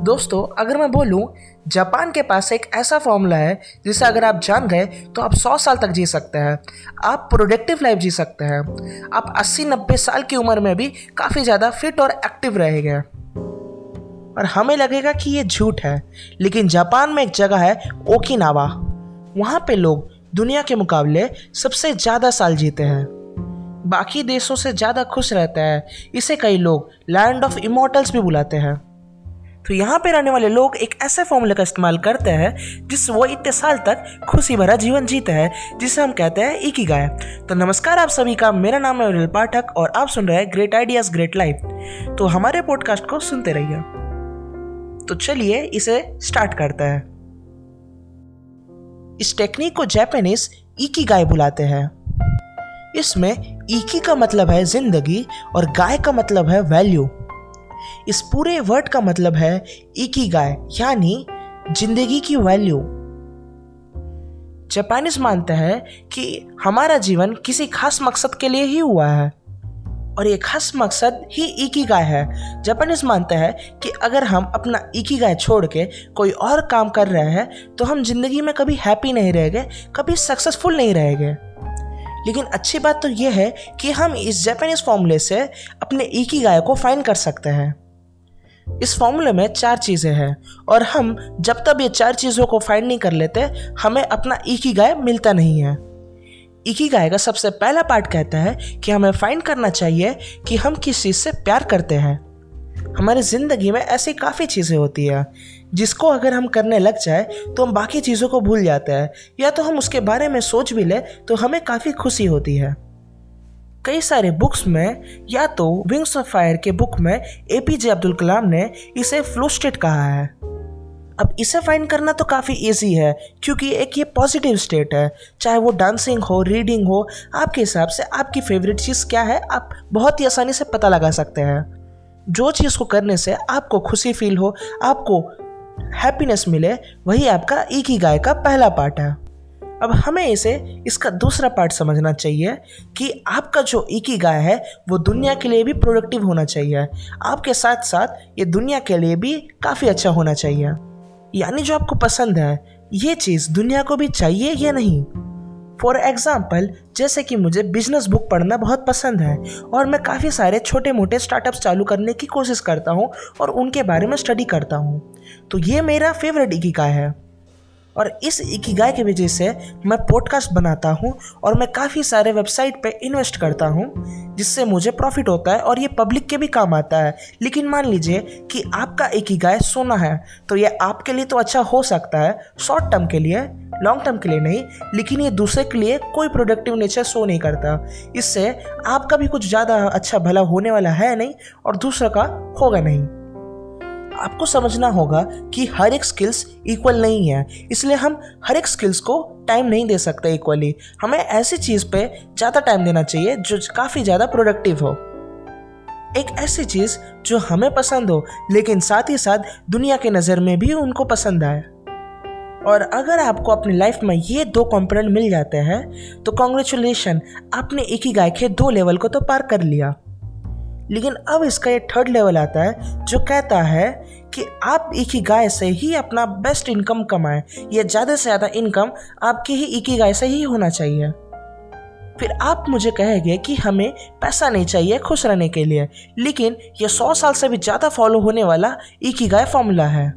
दोस्तों, अगर मैं बोलूँ, जापान के पास एक ऐसा फॉर्मूला है, जिसे अगर आप जान गए तो आप 100 साल तक जी सकते हैं। आप प्रोडक्टिव लाइफ जी सकते हैं। आप 80-90 साल की उम्र में भी काफ़ी ज़्यादा फिट और एक्टिव रहेंगे। और हमें लगेगा कि ये झूठ है, लेकिन जापान में एक जगह है, ओकिनावा। वहाँ पे लोग दुनिया के मुकाबले सबसे ज़्यादा साल जीते हैं। बाकी देशों से ज़्यादा खुश रहता है। इसे कई लोग लैंड ऑफ़ इमोटल्स भी बुलाते हैं। तो यहाँ पे रहने वाले लोग एक ऐसे फॉर्मूले का इस्तेमाल करते हैं जिससे वो इतने साल तक खुशी भरा जीवन जीते हैं, जिसे हम कहते हैं ही गाय तो नमस्कार आप सभी का, मेरा नाम है अनिल पाठक और आप सुन रहे हैं ग्रेट आइडियाज़ ग्रेट लाइफ तो हमारे पॉडकास्ट को सुनते रहिए। तो चलिए इसे स्टार्ट करते हैं। इस टेक्निक को जैपनीज इकी गाय बुलाते हैं। इसमें इकी का मतलब है ज़िंदगी और गाय का मतलब है वैल्यू इस पूरे वर्ड का मतलब है इकी गाय यानी ज़िंदगी की वैल्यू। जापानीज मानते हैं कि हमारा जीवन किसी खास मकसद के लिए ही हुआ है, और ये खास मकसद ही इकी गाय है। जापानीज मानते हैं कि अगर हम अपना इकी गाय छोड़ के कोई और काम कर रहे हैं तो हम ज़िंदगी में कभी हैप्पी नहीं रहेंगे, कभी सक्सेसफुल नहीं रहेंगे। लेकिन अच्छी बात तो यह है कि हम इस जापानीज फॉर्मूले से अपने एक ही गाय को फाइन कर सकते हैं। इस फॉर्मूले में चार चीज़ें हैं और हम जब तक ये चार चीज़ों को फाइंड नहीं कर लेते, हमें अपना एक ही गाय मिलता नहीं है। एक ही गाय का सबसे पहला पार्ट कहता है कि हमें फाइंड करना चाहिए कि हम किस चीज़ से प्यार करते हैं। हमारी ज़िंदगी में ऐसी काफ़ी चीज़ें होती है, जिसको अगर हम करने लग जाए तो हम बाकी चीज़ों को भूल जाते हैं। या तो हम उसके बारे में सोच भी लें तो हमें काफ़ी खुशी होती है। कई सारे बुक्स में, या तो विंग्स ऑफ़ फायर के बुक में ए पी जे अब्दुल कलाम ने इसे फ्लो स्टेट कहा है। अब इसे फाइंड करना तो काफ़ी इजी है, क्योंकि एक ये पॉजिटिव स्टेट है। चाहे वो डांसिंग हो रीडिंग हो, आपके हिसाब से आपकी फेवरेट चीज़ क्या है, आप बहुत ही आसानी से पता लगा सकते हैं। जो चीज़ को करने से आपको खुशी फील हो, आपको हैप्पीनेस मिले, वही आपका एक ही गाय का पहला पार्ट है। अब हमें इसे, इसका दूसरा पार्ट समझना चाहिए कि आपका जो एक ही गाय है, वो दुनिया के लिए भी प्रोडक्टिव होना चाहिए। आपके साथ साथ ये दुनिया के लिए भी काफ़ी अच्छा होना चाहिए। यानी जो आपको पसंद है, ये चीज़ दुनिया को भी चाहिए या नहीं? फॉर एग्ज़ाम्पल जैसे कि मुझे बिज़नेस बुक पढ़ना बहुत पसंद है और मैं काफ़ी सारे छोटे मोटे स्टार्टअप्स चालू करने की कोशिश करता हूँ और उनके बारे में स्टडी करता हूँ। तो ये मेरा फेवरेट इकिका है। और इस इकिगाई की वजह से मैं पॉडकास्ट बनाता हूँ और मैं काफ़ी सारे वेबसाइट पे इन्वेस्ट करता हूँ, जिससे मुझे प्रॉफिट होता है और ये पब्लिक के भी काम आता है। लेकिन मान लीजिए कि आपका इकिगाई सोना है तो ये आपके लिए तो अच्छा हो सकता है शॉर्ट टर्म के लिए लॉन्ग टर्म के लिए नहीं, लेकिन ये दूसरे के लिए कोई प्रोडक्टिव नेचर शो नहीं करता। इससे आपका भी कुछ ज़्यादा अच्छा भला होने वाला है नहीं और दूसरा का होगा नहीं। आपको समझना होगा कि हर एक स्किल्स इक्वल नहीं है। इसलिए हम हर एक स्किल्स को टाइम नहीं दे सकते इक्वली हमें ऐसी चीज़ पे ज़्यादा टाइम देना चाहिए जो काफ़ी ज़्यादा प्रोडक्टिव हो। एक ऐसी चीज़ जो हमें पसंद हो, लेकिन साथ ही साथ दुनिया के नज़र में भी उनको पसंद आए। और अगर आपको अपनी लाइफ में ये दो कंपोनेंट मिल जाते हैं तो कॉन्ग्रेचुलेशन आपने एक ही गाय के दो लेवल को तो पार कर लिया। लेकिन अब इसका ये थर्ड लेवल आता है, जो कहता है कि आप एक ही गाय से ही अपना बेस्ट इनकम कमाएँ, या ज़्यादा से ज़्यादा इनकम आपकी ही एक ही गाय से ही होना चाहिए। फिर आप मुझे कहेंगे कि हमें पैसा नहीं चाहिए खुश रहने के लिए, लेकिन ये सौ साल से भी ज़्यादा फॉलो होने वाला एक ही गाय फॉर्मूला है।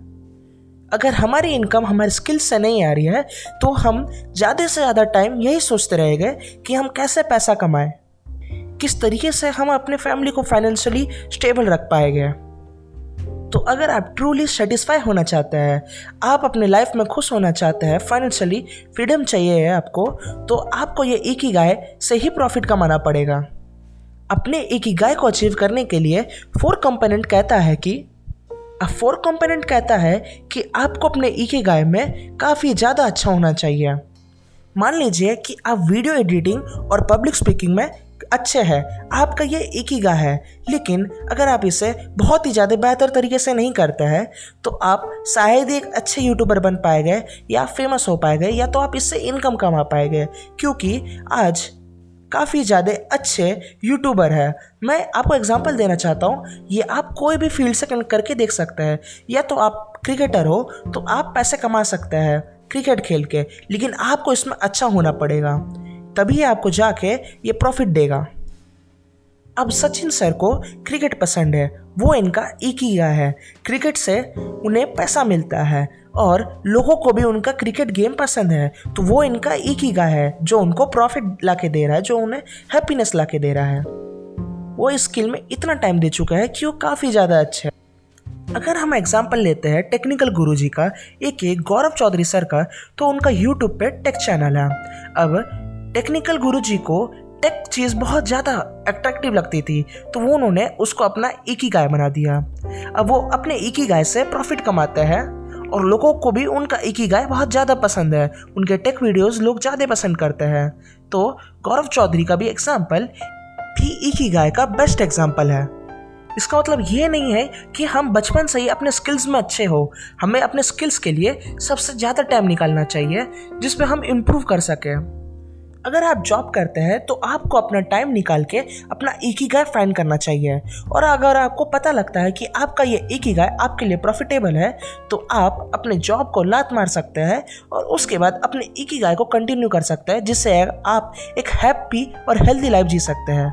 अगर हमारी इनकम हमारे स्किल से नहीं आ रही है तो हम ज़्यादा से ज़्यादा टाइम यही सोचते रहेंगे कि हम कैसे पैसा कमाएँ। किस तरीके से हम अपने फैमिली को फाइनेंशियली स्टेबल रख पाएँगे तो अगर आप ट्रूली सेटिस्फाई होना चाहते हैं, आप अपने लाइफ में खुश होना चाहते हैं फाइनेंशियली फ्रीडम चाहिए है आपको तो आपको ये एक ही गाय से ही प्रॉफिट कमाना पड़ेगा। अपने एक ही गाय को अचीव करने के लिए फोर कंपोनेंट कहता है कि फोर कंपोनेंट कहता है कि आपको अपने एक ही गाय में काफ़ी ज़्यादा अच्छा होना चाहिए। मान लीजिए कि आप वीडियो एडिटिंग और पब्लिक स्पीकिंग में अच्छे हैं, आपका ये एक ही गा है। लेकिन अगर आप इसे बहुत ही ज़्यादा बेहतर तरीके से नहीं करते हैं तो आप शायद एक अच्छे यूट्यूबर बन पाए गए या फ़ेमस हो पाए गए या तो आप इससे इनकम कमा पाए गए क्योंकि आज काफ़ी ज़्यादा अच्छे यूट्यूबर है। मैं आपको एग्जांपल देना चाहता हूँ, ये आप कोई भी फ़ील्ड से कनेक्ट करके देख सकते हैं। या तो आप क्रिकेटर हो तो आप पैसे कमा सकते हैं क्रिकेट खेल के। लेकिन आपको इसमें अच्छा होना पड़ेगा। तभी आपको जाके ये प्रॉफिट देगा। अब सचिन सर को क्रिकेट पसंद है। वो इनका एक ही है। क्रिकेट से उन्हें पैसा मिलता है और लोगों को भी उनका क्रिकेट गेम पसंद है। तो वो इनका एक ही है, जो उनको प्रॉफिट ला के दे रहा है, जो उन्हें हैप्पीनेस ला के दे रहा है। वो इस स्किल में इतना टाइम दे चुका है कि वो काफ़ी ज़्यादा अच्छा है। अगर हम एग्ज़ाम्पल लेते हैं टेक्निकल गुरुजी का एक एक गौरव चौधरी सर का तो उनका यूट्यूब पे टेक चैनल है। अब टेक्निकल गुरुजी को टेक चीज़ बहुत ज़्यादा अट्रैक्टिव लगती थी तो वो उन्होंने उसको अपना एक ही गाय बना दिया। अब वो अपने एक ही गाय से प्रॉफिट कमाते हैं और लोगों को भी उनका एक ही गाय बहुत ज़्यादा पसंद है। उनके टेक वीडियोस लोग ज़्यादा पसंद करते हैं। तो गौरव चौधरी का भी एग्ज़ाम्पल भी एक ही गाय का बेस्ट एग्ज़ाम्पल है। इसका मतलब ये नहीं है कि हम बचपन से ही अपने स्किल्स में अच्छे हो। हमें अपने स्किल्स के लिए सबसे ज़्यादा टाइम निकालना चाहिए, जिसमें हम इम्प्रूव कर सकें। अगर आप जॉब करते हैं तो आपको अपना टाइम निकाल के अपना एक ही गाय फाइंड करना चाहिए। और अगर आपको पता लगता है कि आपका ये एक ही गाय आपके लिए प्रॉफिटेबल है तो आप अपने जॉब को लात मार सकते हैं और उसके बाद अपने एक ही गाय को कंटिन्यू कर सकते हैं, जिससे आप एक हैप्पी और हेल्दी लाइफ जी सकते हैं।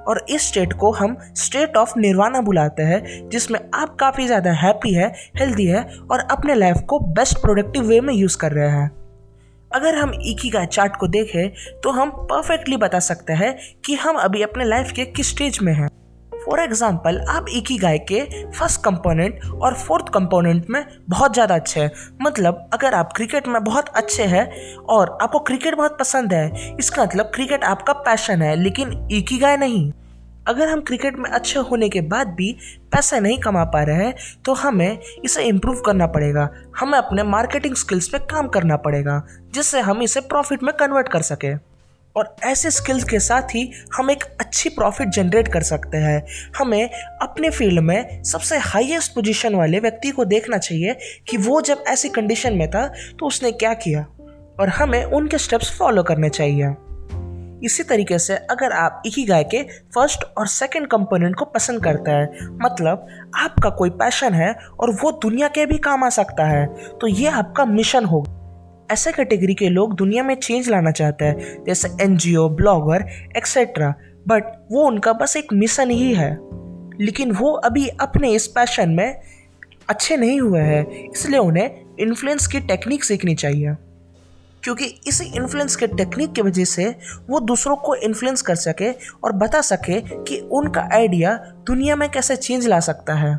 और इस स्टेट को हम स्टेट ऑफ़ निर्वाणा बुलाते हैं, जिसमें आप काफ़ी ज़्यादा हैप्पी है हेल्दी है और अपने लाइफ को बेस्ट प्रोडक्टिव वे में यूज़ कर रहे हैं। अगर हम इकी का चार्ट को देखें तो हम परफेक्टली बता सकते हैं कि हम अभी अपने लाइफ के किस स्टेज में हैं। फॉर एग्ज़ाम्पल आप एक ही गाय के फ़र्स्ट कंपोनेंट और फोर्थ कंपोनेंट में बहुत ज़्यादा अच्छे हैं। मतलब अगर आप क्रिकेट में बहुत अच्छे हैं और आपको क्रिकेट बहुत पसंद है, इसका मतलब क्रिकेट आपका पैशन है, लेकिन एक ही गाय नहीं। अगर हम क्रिकेट में अच्छे होने के बाद भी पैसा नहीं कमा पा रहे हैं तो हमें इसे इम्प्रूव करना पड़ेगा। हमें अपने मार्केटिंग स्किल्स पे काम करना पड़ेगा, जिससे हम इसे प्रॉफिट में कन्वर्ट कर सकें। और ऐसे स्किल्स के साथ ही हम एक अच्छी प्रॉफिट जनरेट कर सकते हैं। हमें अपने फ़ील्ड में सबसे हाईएस्ट पोजीशन वाले व्यक्ति को देखना चाहिए कि वो जब ऐसी कंडीशन में था तो उसने क्या किया? और हमें उनके स्टेप्स फॉलो करने चाहिए। इसी तरीके से अगर आप एक ही गाय के फ़र्स्ट और सेकंड कंपोनेंट को पसंद करता है मतलब आपका कोई पैशन है और वो दुनिया के भी काम आ सकता है तो ये आपका मिशन होगा। ऐसे कैटेगरी के लोग दुनिया में चेंज लाना चाहते हैं, जैसे एनजीओ ब्लॉगर एक्सेट्रा बट वो उनका बस एक मिशन ही है। लेकिन वो अभी अपने इस पैशन में अच्छे नहीं हुए हैं, इसलिए उन्हें इन्फ्लुएंस की टेक्निक सीखनी चाहिए। क्योंकि इसी इन्फ्लुएंस के टेक्निक की वजह से वो दूसरों को इन्फ्लुएंस कर सके और बता सके कि उनका आइडिया दुनिया में कैसे चेंज ला सकता है।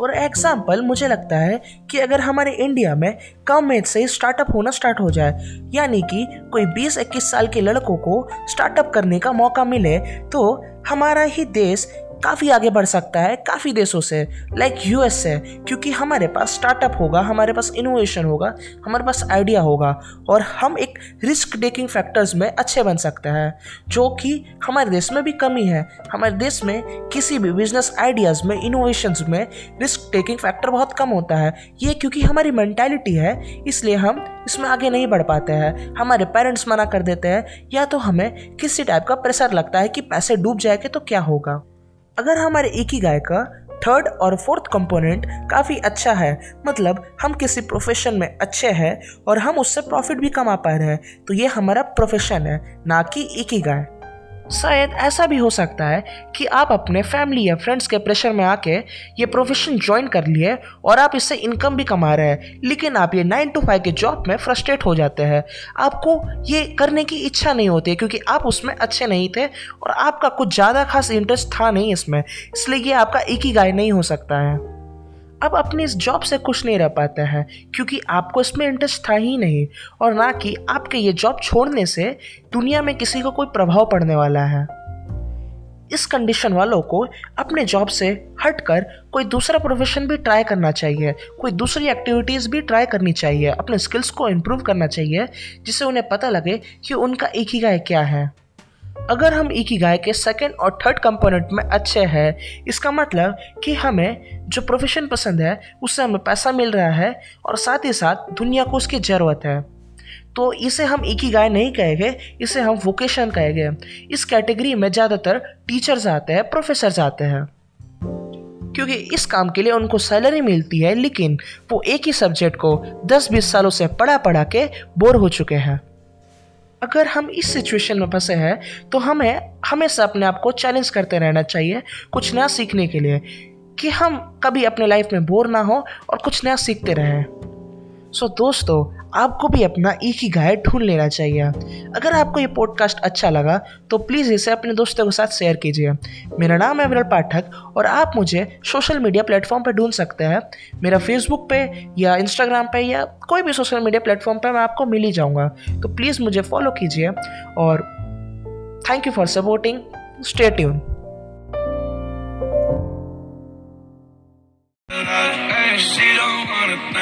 फॉर एग्ज़ाम्पल मुझे लगता है कि अगर हमारे इंडिया में कम एज से स्टार्टअप होना स्टार्ट हो जाए, यानी कि कोई 20-21 साल के लड़कों को स्टार्टअप करने का मौका मिले तो हमारा ही देश काफ़ी आगे बढ़ सकता है, काफ़ी देशों से लाइक यू एस से, क्योंकि हमारे पास स्टार्टअप होगा, हमारे पास इनोवेशन होगा, हमारे पास आइडिया होगा और हम एक रिस्क टेकिंग फैक्टर्स में अच्छे बन सकते हैं, जो कि हमारे देश में भी कमी है। हमारे देश में किसी भी बिज़नेस आइडियाज़ में इनोवेशंस में रिस्क टेकिंग फैक्टर बहुत कम होता है। ये क्योंकि हमारी मैंटेलिटी है, इसलिए हम इसमें आगे नहीं बढ़ पाते हैं। हमारे पेरेंट्स मना कर देते हैं, या तो हमें किसी टाइप का प्रेशर लगता है कि पैसे डूब जाएँगे तो क्या होगा। अगर हमारे एक ही गाय का थर्ड और फोर्थ कंपोनेंट काफ़ी अच्छा है मतलब हम किसी प्रोफेशन में अच्छे हैं और हम उससे प्रॉफिट भी कमा पा रहे हैं तो ये हमारा प्रोफेशन है, ना कि एक ही गाय शायद ऐसा भी हो सकता है कि आप अपने फैमिली या फ्रेंड्स के प्रेशर में आके ये प्रोफेशन ज्वाइन कर लिए और आप इससे इनकम भी कमा रहे हैं, लेकिन आप ये नाइन टू फाइव के जॉब में फ्रस्ट्रेट हो जाते हैं। आपको ये करने की इच्छा नहीं होती क्योंकि आप उसमें अच्छे नहीं थे और आपका कुछ ज़्यादा खास इंटरेस्ट था नहीं इसमें, इसलिए ये आपका एक ही गाय नहीं हो सकता है। अब अपनी इस जॉब से खुश नहीं रह पाते हैं, क्योंकि आपको इसमें इंटरेस्ट था ही नहीं, और ना कि आपके ये जॉब छोड़ने से दुनिया में किसी को कोई प्रभाव पड़ने वाला है। इस कंडीशन वालों को अपने जॉब से हटकर कोई दूसरा प्रोफेशन भी ट्राई करना चाहिए, कोई दूसरी एक्टिविटीज़ भी ट्राई करनी चाहिए, अपने स्किल्स को इम्प्रूव करना चाहिए, जिससे उन्हें पता लगे कि उनका एक ही गाय क्या है। अगर हम एक ही गाय के सेकेंड और थर्ड कंपोनेंट में अच्छे हैं, इसका मतलब कि हमें जो प्रोफेशन पसंद है, उससे हमें पैसा मिल रहा है और साथ ही साथ दुनिया को उसकी ज़रूरत है। तो इसे हम एक ही गाय नहीं कहेंगे, इसे हम वोकेशन कहेंगे। इस कैटेगरी में ज़्यादातर टीचर्स आते हैं प्रोफेसर आते हैं। क्योंकि इस काम के लिए उनको सैलरी मिलती है, लेकिन वो एक ही सब्जेक्ट को 10-20 सालों से पढ़ा पढ़ा के बोर हो चुके हैं। अगर हम इस सिचुएशन में फंसे हैं तो हमें, हमेशा अपने आप को चैलेंज करते रहना चाहिए कुछ नया सीखने के लिए कि हम कभी अपने लाइफ में बोर ना हो और कुछ नया सीखते रहें। सो so, दोस्तों आपको भी अपना एक ही गाय ढूंढ लेना चाहिए। अगर आपको ये पॉडकास्ट अच्छा लगा तो प्लीज़ इसे अपने दोस्तों के साथ शेयर कीजिए। मेरा नाम है विरल पाठक और आप मुझे सोशल मीडिया प्लेटफॉर्म पर ढूंढ सकते हैं। मेरा फेसबुक पे या इंस्टाग्राम पे या कोई भी सोशल मीडिया प्लेटफॉर्म पर मैं आपको मिल ही जाऊँगा। तो प्लीज़ मुझे फॉलो कीजिए और thank you for supporting stay tune